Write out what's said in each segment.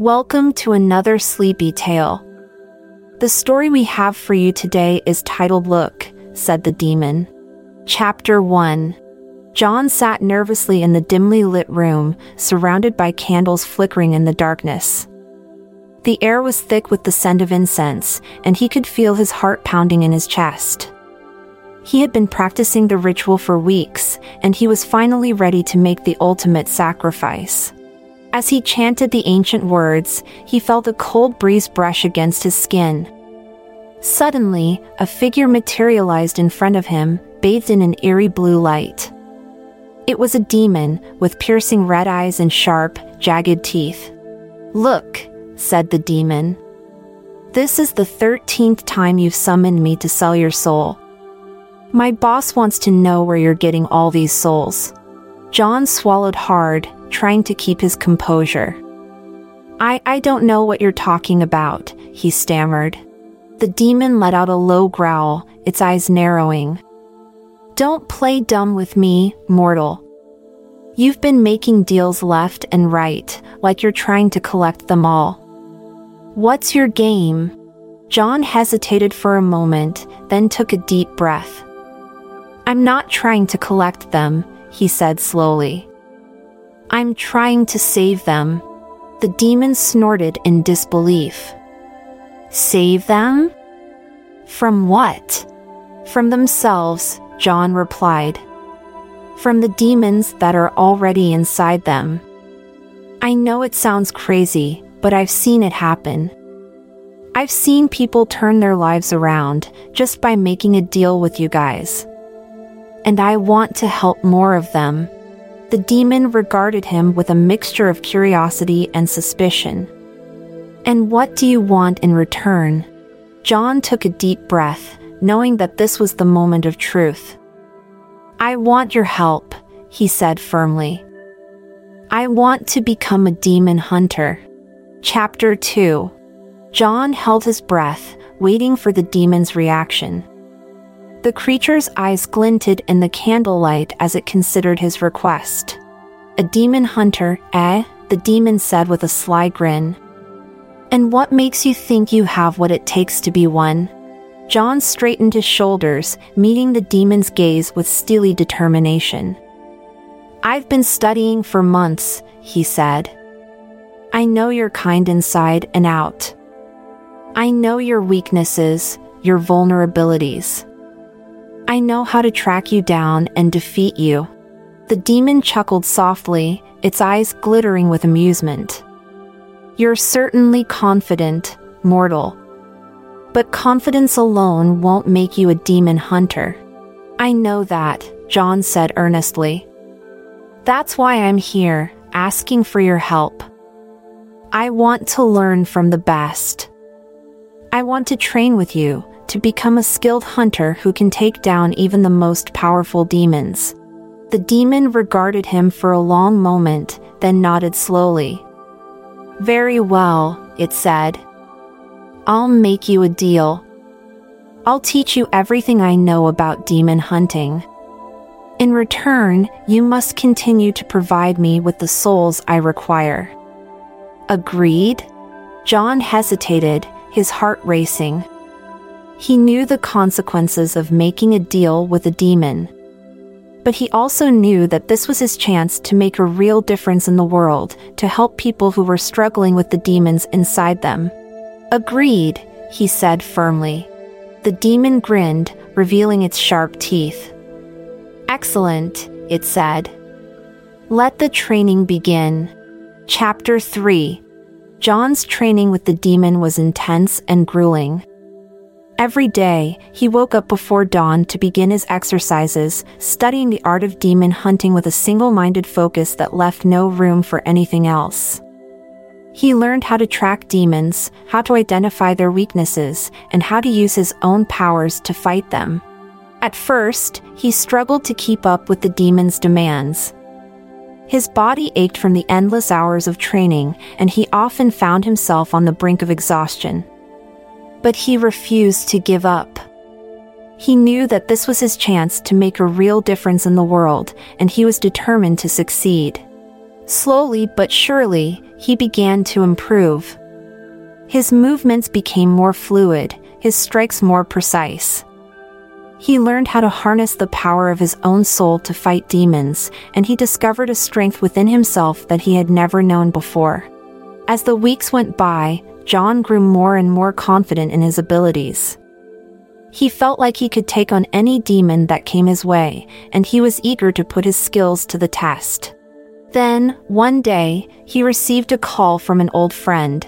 Welcome to another sleepy tale. The story we have for you today is titled Look, said the demon. Chapter 1 John sat nervously in the dimly lit room, surrounded by candles flickering in the darkness. The air was thick with the scent of incense, and he could feel his heart pounding in his chest. He had been practicing the ritual for weeks, and he was finally ready to make the ultimate sacrifice. As he chanted the ancient words, he felt a cold breeze brush against his skin. Suddenly, a figure materialized in front of him, bathed in an eerie blue light. It was a demon, with piercing red eyes and sharp, jagged teeth. Look, said the demon. This is the thirteenth time you've summoned me to sell your soul. My boss wants to know where you're getting all these souls. John swallowed hard, trying to keep his composure. I, I don't know what you're talking about, he stammered. The demon let out a low growl, its eyes narrowing. Don't play dumb with me, mortal. You've been making deals left and right, like you're trying to collect them all. What's your game? John hesitated for a moment, then took a deep breath. I'm not trying to collect them, he said slowly. I'm trying to save them. The demon snorted in disbelief. Save them? From what? From themselves, John replied. From the demons that are already inside them. I know it sounds crazy, but I've seen it happen. I've seen people turn their lives around just by making a deal with you guys. And I want to help more of them. The demon regarded him with a mixture of curiosity and suspicion. And what do you want in return? John took a deep breath, knowing that this was the moment of truth. I want your help, he said firmly. I want to become a demon hunter. Chapter 2 John held his breath, waiting for the demon's reaction. The creature's eyes glinted in the candlelight as it considered his request. A demon hunter, eh? The demon said with a sly grin. And what makes you think you have what it takes to be one? John straightened his shoulders, meeting the demon's gaze with steely determination. I've been studying for months, he said. I know your kind inside and out. I know your weaknesses, your vulnerabilities. I know how to track you down and defeat you. The demon chuckled softly, its eyes glittering with amusement. You're certainly confident, mortal. But confidence alone won't make you a demon hunter. I know that, John said earnestly. That's why I'm here, asking for your help. I want to learn from the best. I want to train with you to become a skilled hunter who can take down even the most powerful demons. The demon regarded him for a long moment, then nodded slowly. Very well, it said. I'll make you a deal. I'll teach you everything I know about demon hunting. In return, you must continue to provide me with the souls I require. Agreed? John hesitated, his heart racing. He knew the consequences of making a deal with a demon. But he also knew that this was his chance to make a real difference in the world, to help people who were struggling with the demons inside them. Agreed, he said firmly. The demon grinned, revealing its sharp teeth. Excellent, it said. Let the training begin. Chapter 3 John's training with the demon was intense and grueling. Every day, he woke up before dawn to begin his exercises, studying the art of demon hunting with a single minded focus that left no room for anything else. He learned how to track demons, how to identify their weaknesses, and how to use his own powers to fight them. At first, he struggled to keep up with the demon's demands. His body ached from the endless hours of training, and he often found himself on the brink of exhaustion. But he refused to give up. He knew that this was his chance to make a real difference in the world, and he was determined to succeed. Slowly but surely, he began to improve. His movements became more fluid, his strikes more precise. He learned how to harness the power of his own soul to fight demons, and he discovered a strength within himself that he had never known before. As the weeks went by, John grew more and more confident in his abilities. He felt like he could take on any demon that came his way, and he was eager to put his skills to the test. Then, one day, he received a call from an old friend.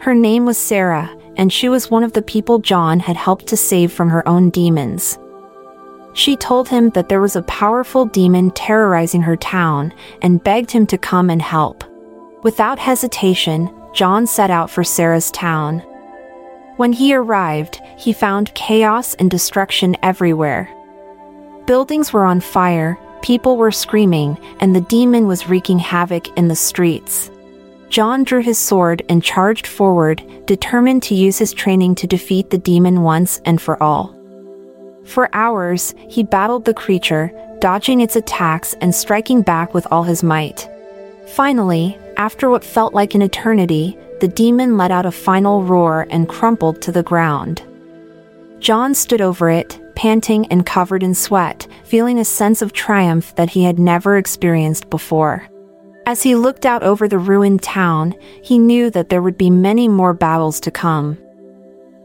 Her name was Sarah, and she was one of the people John had helped to save from her own demons. She told him that there was a powerful demon terrorizing her town and begged him to come and help. Without hesitation, John set out for Sarah's town. When he arrived, he found chaos and destruction everywhere. Buildings were on fire, people were screaming, and the demon was wreaking havoc in the streets. John drew his sword and charged forward, determined to use his training to defeat the demon once and for all. For hours, he battled the creature, dodging its attacks and striking back with all his might. Finally, after what felt like an eternity, the demon let out a final roar and crumpled to the ground. John stood over it, panting and covered in sweat, feeling a sense of triumph that he had never experienced before. As he looked out over the ruined town, he knew that there would be many more battles to come.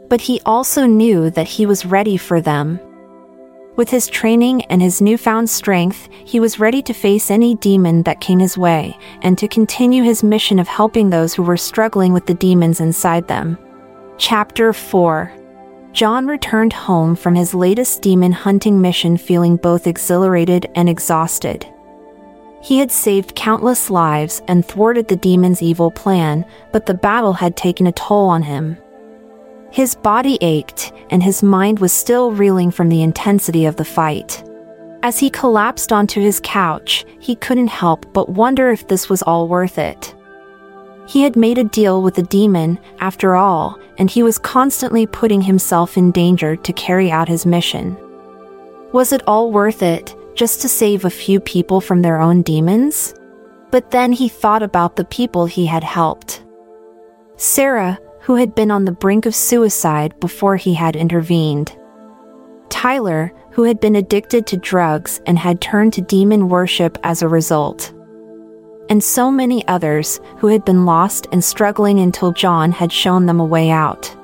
But he also knew that he was ready for them. With his training and his newfound strength, he was ready to face any demon that came his way, and to continue his mission of helping those who were struggling with the demons inside them. Chapter 4 John returned home from his latest demon hunting mission feeling both exhilarated and exhausted. He had saved countless lives and thwarted the demon's evil plan, but the battle had taken a toll on him. His body ached, and his mind was still reeling from the intensity of the fight. As he collapsed onto his couch, he couldn't help but wonder if this was all worth it. He had made a deal with the demon, after all, and he was constantly putting himself in danger to carry out his mission. Was it all worth it, just to save a few people from their own demons? But then he thought about the people he had helped. Sarah, who had been on the brink of suicide before he had intervened. Tyler, who had been addicted to drugs and had turned to demon worship as a result. And so many others who had been lost and struggling until John had shown them a way out.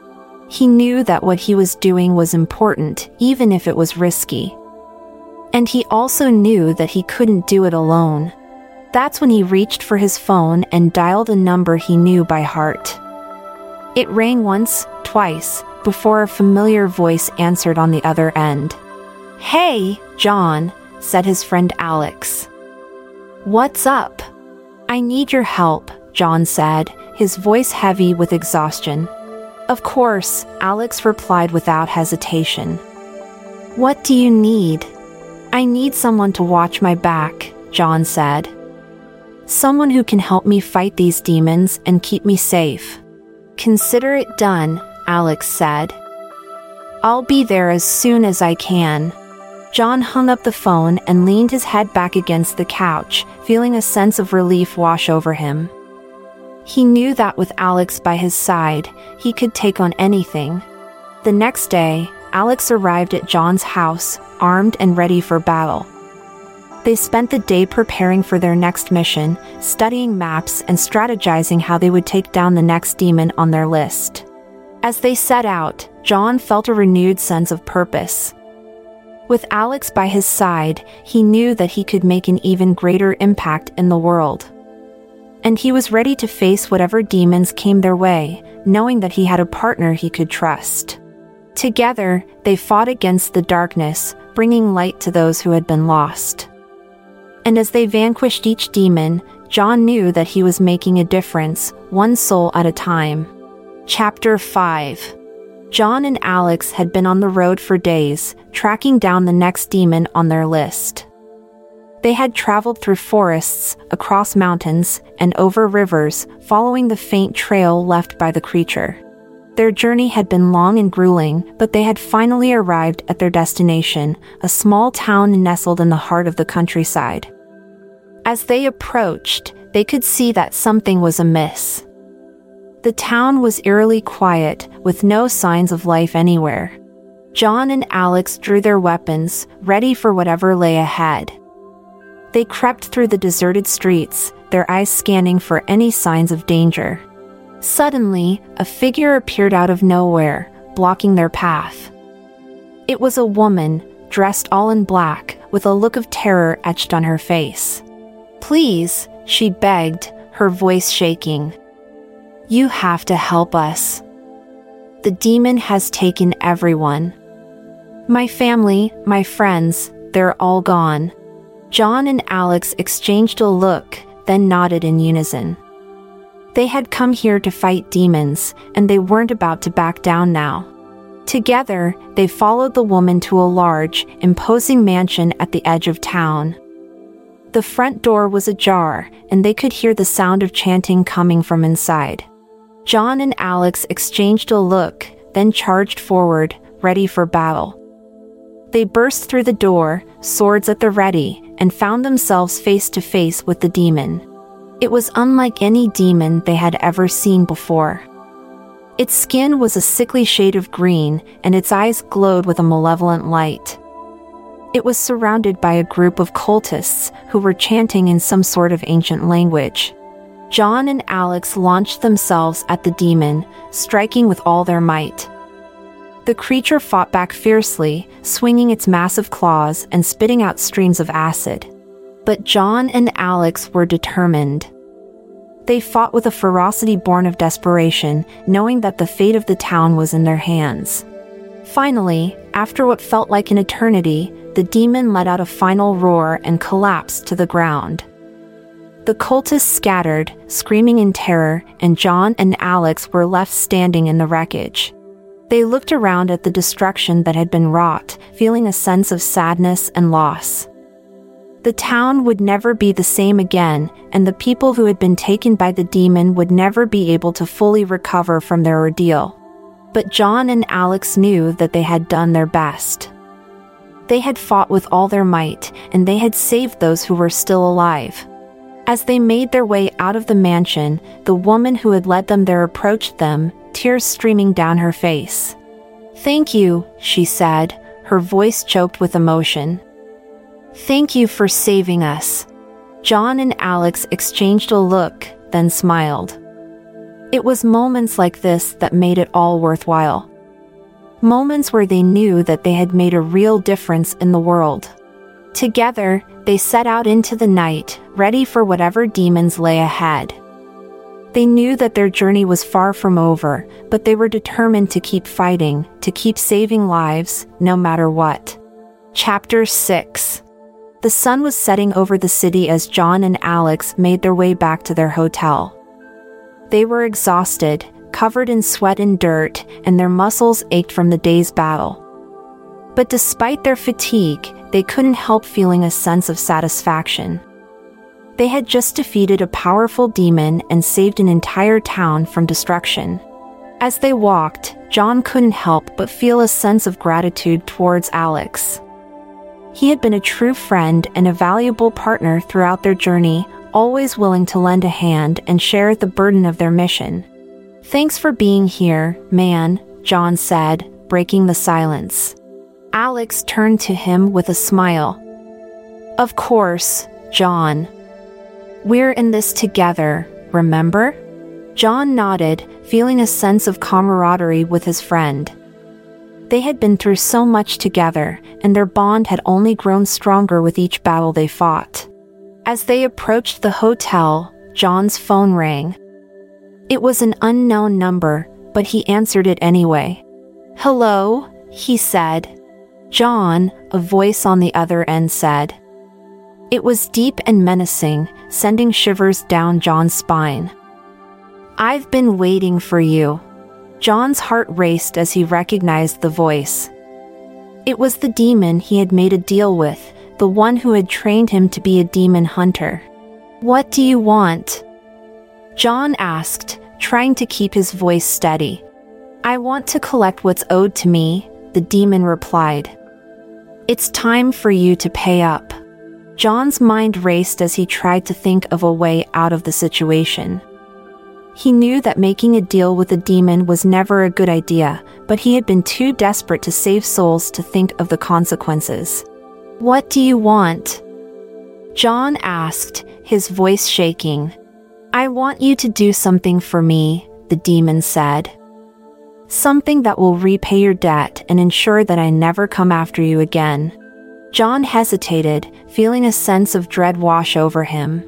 He knew that what he was doing was important, even if it was risky. And he also knew that he couldn't do it alone. That's when he reached for his phone and dialed a number he knew by heart. It rang once, twice, before a familiar voice answered on the other end. Hey, John, said his friend Alex. What's up? I need your help, John said, his voice heavy with exhaustion. Of course, Alex replied without hesitation. What do you need? I need someone to watch my back, John said. Someone who can help me fight these demons and keep me safe. Consider it done, Alex said. I'll be there as soon as I can. John hung up the phone and leaned his head back against the couch, feeling a sense of relief wash over him. He knew that with Alex by his side, he could take on anything. The next day, Alex arrived at John's house, armed and ready for battle. They spent the day preparing for their next mission, studying maps and strategizing how they would take down the next demon on their list. As they set out, John felt a renewed sense of purpose. With Alex by his side, he knew that he could make an even greater impact in the world. And he was ready to face whatever demons came their way, knowing that he had a partner he could trust. Together, they fought against the darkness, bringing light to those who had been lost. And as they vanquished each demon, John knew that he was making a difference, one soul at a time. Chapter 5 John and Alex had been on the road for days, tracking down the next demon on their list. They had traveled through forests, across mountains, and over rivers, following the faint trail left by the creature. Their journey had been long and grueling, but they had finally arrived at their destination, a small town nestled in the heart of the countryside. As they approached, they could see that something was amiss. The town was eerily quiet, with no signs of life anywhere. John and Alex drew their weapons, ready for whatever lay ahead. They crept through the deserted streets, their eyes scanning for any signs of danger. Suddenly, a figure appeared out of nowhere, blocking their path. It was a woman, dressed all in black, with a look of terror etched on her face. Please, she begged, her voice shaking. You have to help us. The demon has taken everyone. My family, my friends, they're all gone. John and Alex exchanged a look, then nodded in unison. They had come here to fight demons, and they weren't about to back down now. Together, they followed the woman to a large, imposing mansion at the edge of town. The front door was ajar, and they could hear the sound of chanting coming from inside. John and Alex exchanged a look, then charged forward, ready for battle. They burst through the door, swords at the ready, and found themselves face to face with the demon. It was unlike any demon they had ever seen before. Its skin was a sickly shade of green, and its eyes glowed with a malevolent light. It was surrounded by a group of cultists who were chanting in some sort of ancient language. John and Alex launched themselves at the demon, striking with all their might. The creature fought back fiercely, swinging its massive claws and spitting out streams of acid. But John and Alex were determined. They fought with a ferocity born of desperation, knowing that the fate of the town was in their hands. Finally, after what felt like an eternity, the demon let out a final roar and collapsed to the ground. The cultists scattered, screaming in terror, and John and Alex were left standing in the wreckage. They looked around at the destruction that had been wrought, feeling a sense of sadness and loss. The town would never be the same again, and the people who had been taken by the demon would never be able to fully recover from their ordeal. But John and Alex knew that they had done their best. They had fought with all their might, and they had saved those who were still alive. As they made their way out of the mansion, the woman who had led them there approached them, tears streaming down her face. Thank you, she said, her voice choked with emotion. Thank you for saving us. John and Alex exchanged a look, then smiled. It was moments like this that made it all worthwhile. Moments where they knew that they had made a real difference in the world. Together, they set out into the night, ready for whatever demons lay ahead. They knew that their journey was far from over, but they were determined to keep fighting, to keep saving lives, no matter what. Chapter 6 the sun was setting over the city as John and Alex made their way back to their hotel. They were exhausted, covered in sweat and dirt, and their muscles ached from the day's battle. But despite their fatigue, they couldn't help feeling a sense of satisfaction. They had just defeated a powerful demon and saved an entire town from destruction. As they walked, John couldn't help but feel a sense of gratitude towards Alex. He had been a true friend and a valuable partner throughout their journey, always willing to lend a hand and share the burden of their mission. Thanks for being here, man, John said, breaking the silence. Alex turned to him with a smile. Of course, John. We're in this together, remember? John nodded, feeling a sense of camaraderie with his friend. They had been through so much together, and their bond had only grown stronger with each battle they fought. As they approached the hotel, John's phone rang. It was an unknown number, but he answered it anyway. Hello, he said. John, a voice on the other end said. It was deep and menacing, sending shivers down John's spine. I've been waiting for you, John's heart raced as he recognized the voice. It was the demon he had made a deal with, the one who had trained him to be a demon hunter. What do you want? John asked, trying to keep his voice steady. I want to collect what's owed to me, the demon replied. It's time for you to pay up. John's mind raced as he tried to think of a way out of the situation. He knew that making a deal with a demon was never a good idea, but he had been too desperate to save souls to think of the consequences. What do you want? John asked, his voice shaking. I want you to do something for me, the demon said. Something that will repay your debt and ensure that I never come after you again. John hesitated, feeling a sense of dread wash over him.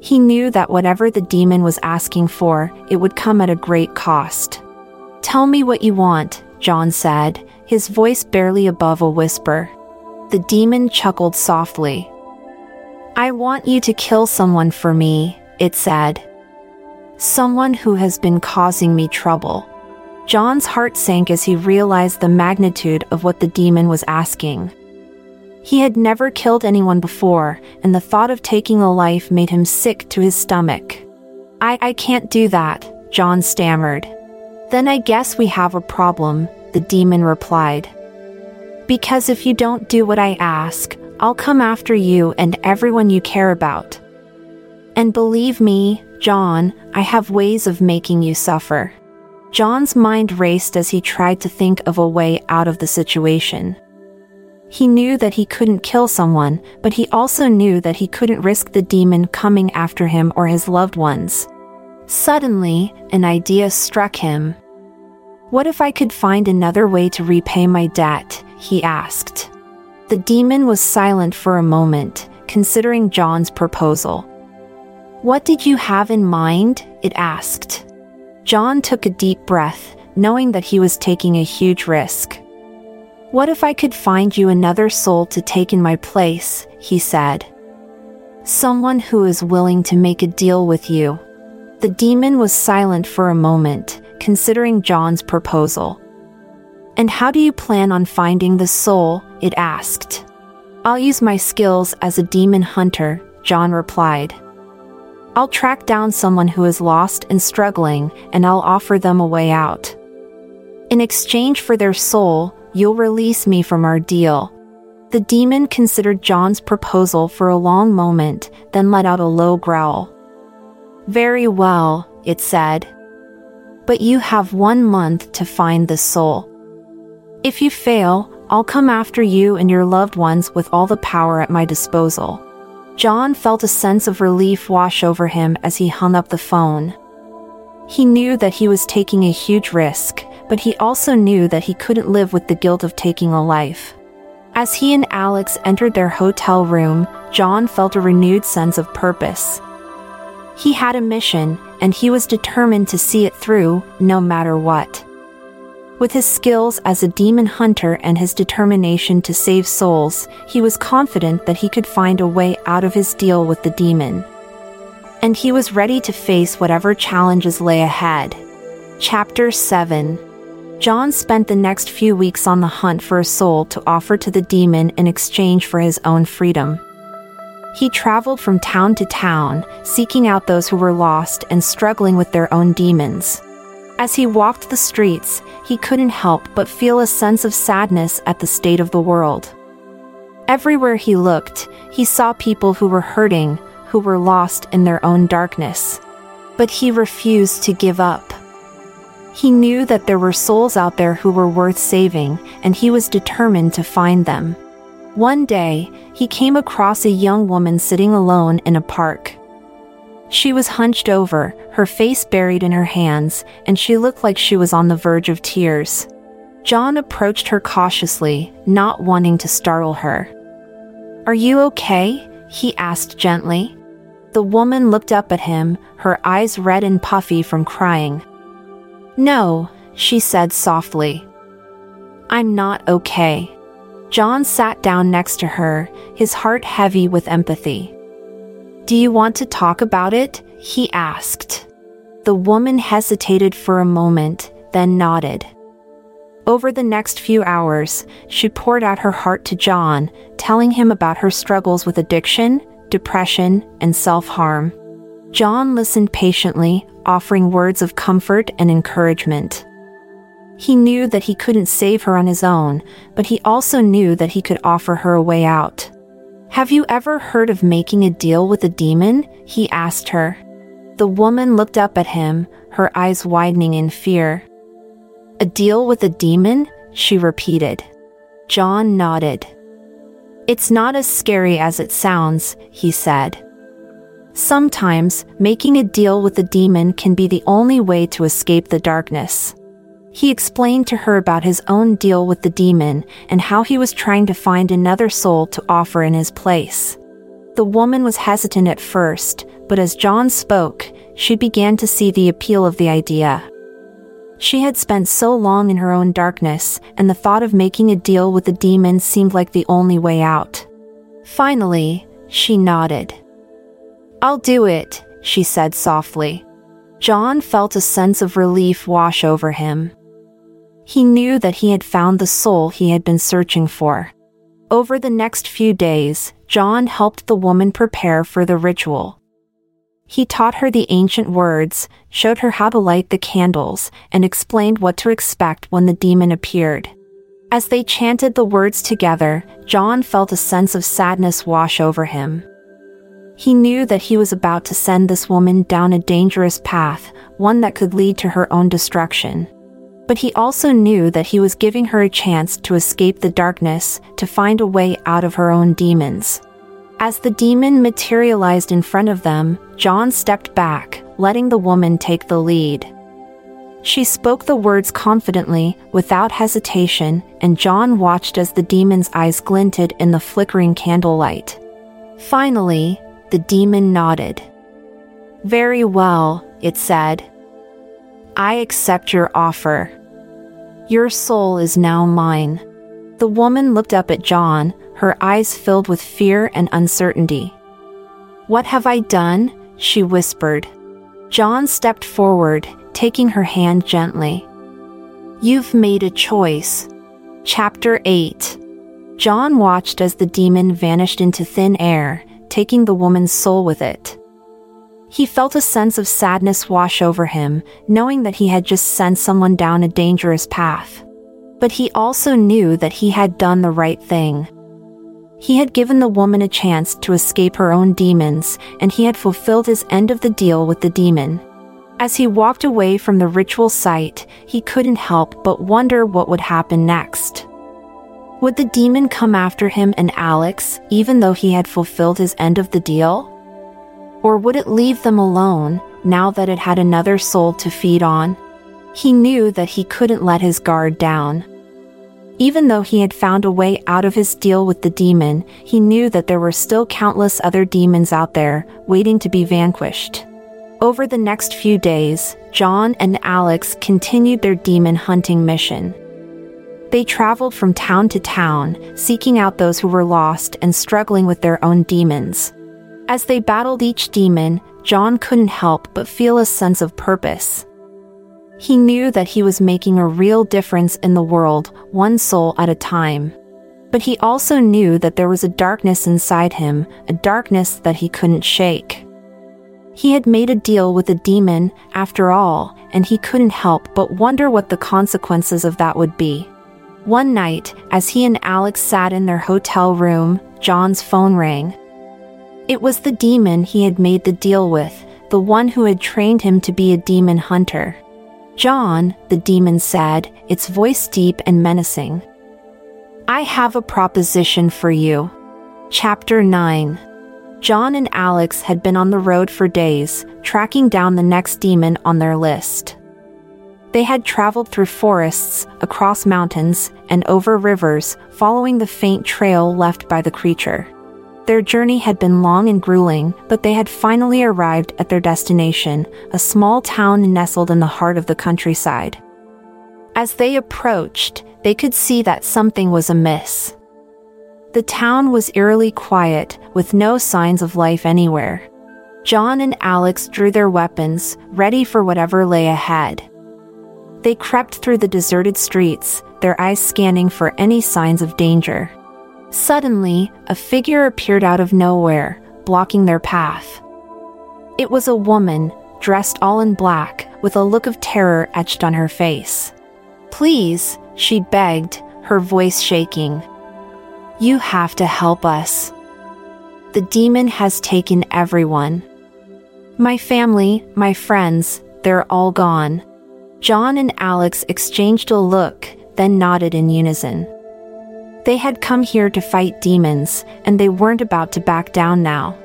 He knew that whatever the demon was asking for, it would come at a great cost. Tell me what you want, John said, his voice barely above a whisper. The demon chuckled softly. I want you to kill someone for me, it said. Someone who has been causing me trouble. John's heart sank as he realized the magnitude of what the demon was asking. He had never killed anyone before, and the thought of taking a life made him sick to his stomach. I, I can't do that, John stammered. Then I guess we have a problem, the demon replied. Because if you don't do what I ask, I'll come after you and everyone you care about. And believe me, John, I have ways of making you suffer. John's mind raced as he tried to think of a way out of the situation. He knew that he couldn't kill someone, but he also knew that he couldn't risk the demon coming after him or his loved ones. Suddenly, an idea struck him. What if I could find another way to repay my debt? He asked. The demon was silent for a moment, considering John's proposal. What did you have in mind? it asked. John took a deep breath, knowing that he was taking a huge risk. What if I could find you another soul to take in my place? he said. Someone who is willing to make a deal with you. The demon was silent for a moment, considering John's proposal. And how do you plan on finding the soul? it asked. I'll use my skills as a demon hunter, John replied. I'll track down someone who is lost and struggling, and I'll offer them a way out. In exchange for their soul, you'll release me from our deal. The demon considered John's proposal for a long moment, then let out a low growl. Very well, it said. But you have one month to find the soul. If you fail, I'll come after you and your loved ones with all the power at my disposal. John felt a sense of relief wash over him as he hung up the phone. He knew that he was taking a huge risk, but he also knew that he couldn't live with the guilt of taking a life. As he and Alex entered their hotel room, John felt a renewed sense of purpose. He had a mission, and he was determined to see it through, no matter what. With his skills as a demon hunter and his determination to save souls, he was confident that he could find a way out of his deal with the demon. And he was ready to face whatever challenges lay ahead. Chapter 7 John spent the next few weeks on the hunt for a soul to offer to the demon in exchange for his own freedom. He traveled from town to town, seeking out those who were lost and struggling with their own demons. As he walked the streets, he couldn't help but feel a sense of sadness at the state of the world. Everywhere he looked, he saw people who were hurting, who were lost in their own darkness. But he refused to give up. He knew that there were souls out there who were worth saving, and he was determined to find them. One day, he came across a young woman sitting alone in a park. She was hunched over, her face buried in her hands, and she looked like she was on the verge of tears. John approached her cautiously, not wanting to startle her. Are you okay? he asked gently. The woman looked up at him, her eyes red and puffy from crying. No, she said softly. I'm not okay. John sat down next to her, his heart heavy with empathy. Do you want to talk about it? he asked. The woman hesitated for a moment, then nodded. Over the next few hours, she poured out her heart to John, telling him about her struggles with addiction, depression, and self harm. John listened patiently, offering words of comfort and encouragement. He knew that he couldn't save her on his own, but he also knew that he could offer her a way out. Have you ever heard of making a deal with a demon? he asked her. The woman looked up at him, her eyes widening in fear. A deal with a demon? she repeated. John nodded. It's not as scary as it sounds, he said. Sometimes, making a deal with a demon can be the only way to escape the darkness. He explained to her about his own deal with the demon and how he was trying to find another soul to offer in his place. The woman was hesitant at first, but as John spoke, she began to see the appeal of the idea. She had spent so long in her own darkness, and the thought of making a deal with the demon seemed like the only way out. Finally, she nodded. I'll do it, she said softly. John felt a sense of relief wash over him. He knew that he had found the soul he had been searching for. Over the next few days, John helped the woman prepare for the ritual. He taught her the ancient words, showed her how to light the candles, and explained what to expect when the demon appeared. As they chanted the words together, John felt a sense of sadness wash over him. He knew that he was about to send this woman down a dangerous path, one that could lead to her own destruction. But he also knew that he was giving her a chance to escape the darkness, to find a way out of her own demons. As the demon materialized in front of them, John stepped back, letting the woman take the lead. She spoke the words confidently, without hesitation, and John watched as the demon's eyes glinted in the flickering candlelight. Finally, the demon nodded. Very well, it said. I accept your offer. Your soul is now mine. The woman looked up at John, her eyes filled with fear and uncertainty. What have I done? she whispered. John stepped forward, taking her hand gently. You've made a choice. Chapter 8 John watched as the demon vanished into thin air, taking the woman's soul with it. He felt a sense of sadness wash over him, knowing that he had just sent someone down a dangerous path. But he also knew that he had done the right thing. He had given the woman a chance to escape her own demons, and he had fulfilled his end of the deal with the demon. As he walked away from the ritual site, he couldn't help but wonder what would happen next. Would the demon come after him and Alex, even though he had fulfilled his end of the deal? Or would it leave them alone, now that it had another soul to feed on? He knew that he couldn't let his guard down. Even though he had found a way out of his deal with the demon, he knew that there were still countless other demons out there, waiting to be vanquished. Over the next few days, John and Alex continued their demon hunting mission. They traveled from town to town, seeking out those who were lost and struggling with their own demons. As they battled each demon, John couldn't help but feel a sense of purpose. He knew that he was making a real difference in the world, one soul at a time. But he also knew that there was a darkness inside him, a darkness that he couldn't shake. He had made a deal with a demon, after all, and he couldn't help but wonder what the consequences of that would be. One night, as he and Alex sat in their hotel room, John's phone rang. It was the demon he had made the deal with, the one who had trained him to be a demon hunter. John, the demon said, its voice deep and menacing. I have a proposition for you. Chapter 9 John and Alex had been on the road for days, tracking down the next demon on their list. They had traveled through forests, across mountains, and over rivers, following the faint trail left by the creature. Their journey had been long and grueling, but they had finally arrived at their destination, a small town nestled in the heart of the countryside. As they approached, they could see that something was amiss. The town was eerily quiet, with no signs of life anywhere. John and Alex drew their weapons, ready for whatever lay ahead. They crept through the deserted streets, their eyes scanning for any signs of danger. Suddenly, a figure appeared out of nowhere, blocking their path. It was a woman, dressed all in black, with a look of terror etched on her face. Please, she begged, her voice shaking. You have to help us. The demon has taken everyone. My family, my friends, they're all gone. John and Alex exchanged a look, then nodded in unison. They had come here to fight demons, and they weren't about to back down now.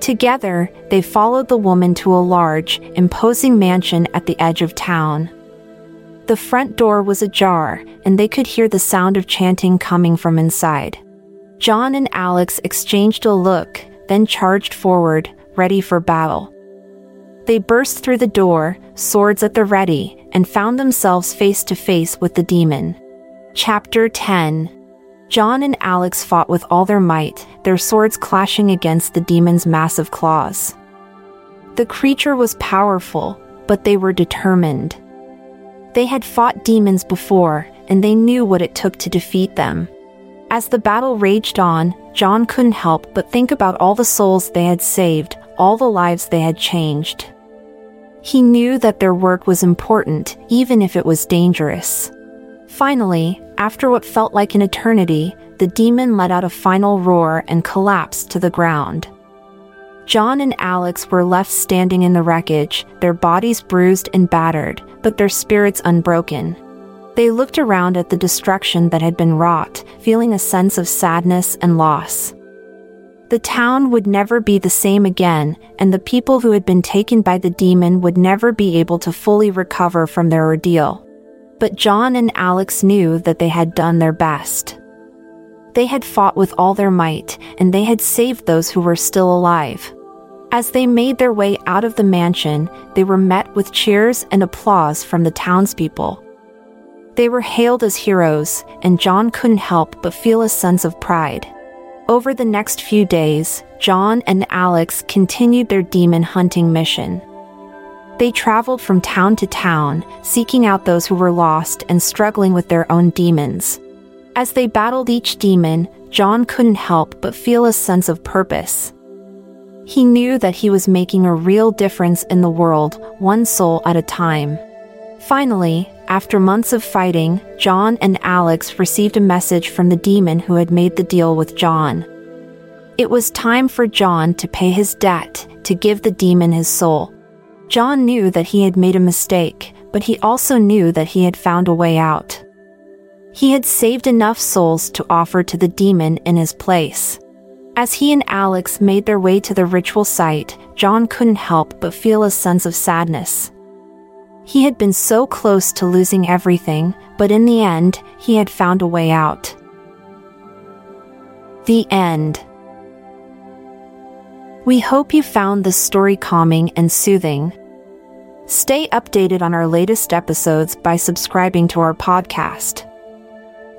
Together, they followed the woman to a large, imposing mansion at the edge of town. The front door was ajar, and they could hear the sound of chanting coming from inside. John and Alex exchanged a look, then charged forward, ready for battle. They burst through the door, swords at the ready, and found themselves face to face with the demon. Chapter 10 John and Alex fought with all their might, their swords clashing against the demon's massive claws. The creature was powerful, but they were determined. They had fought demons before, and they knew what it took to defeat them. As the battle raged on, John couldn't help but think about all the souls they had saved, all the lives they had changed. He knew that their work was important, even if it was dangerous. Finally, after what felt like an eternity, the demon let out a final roar and collapsed to the ground. John and Alex were left standing in the wreckage, their bodies bruised and battered, but their spirits unbroken. They looked around at the destruction that had been wrought, feeling a sense of sadness and loss. The town would never be the same again, and the people who had been taken by the demon would never be able to fully recover from their ordeal. But John and Alex knew that they had done their best. They had fought with all their might, and they had saved those who were still alive. As they made their way out of the mansion, they were met with cheers and applause from the townspeople. They were hailed as heroes, and John couldn't help but feel a sense of pride. Over the next few days, John and Alex continued their demon hunting mission. They traveled from town to town, seeking out those who were lost and struggling with their own demons. As they battled each demon, John couldn't help but feel a sense of purpose. He knew that he was making a real difference in the world, one soul at a time. Finally, after months of fighting, John and Alex received a message from the demon who had made the deal with John. It was time for John to pay his debt, to give the demon his soul. John knew that he had made a mistake, but he also knew that he had found a way out. He had saved enough souls to offer to the demon in his place. As he and Alex made their way to the ritual site, John couldn't help but feel a sense of sadness. He had been so close to losing everything, but in the end, he had found a way out. The end. We hope you found this story calming and soothing. Stay updated on our latest episodes by subscribing to our podcast.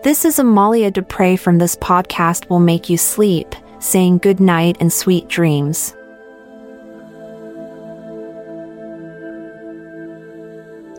This is Amalia Dupre from This Podcast Will Make You Sleep, saying good night and sweet dreams.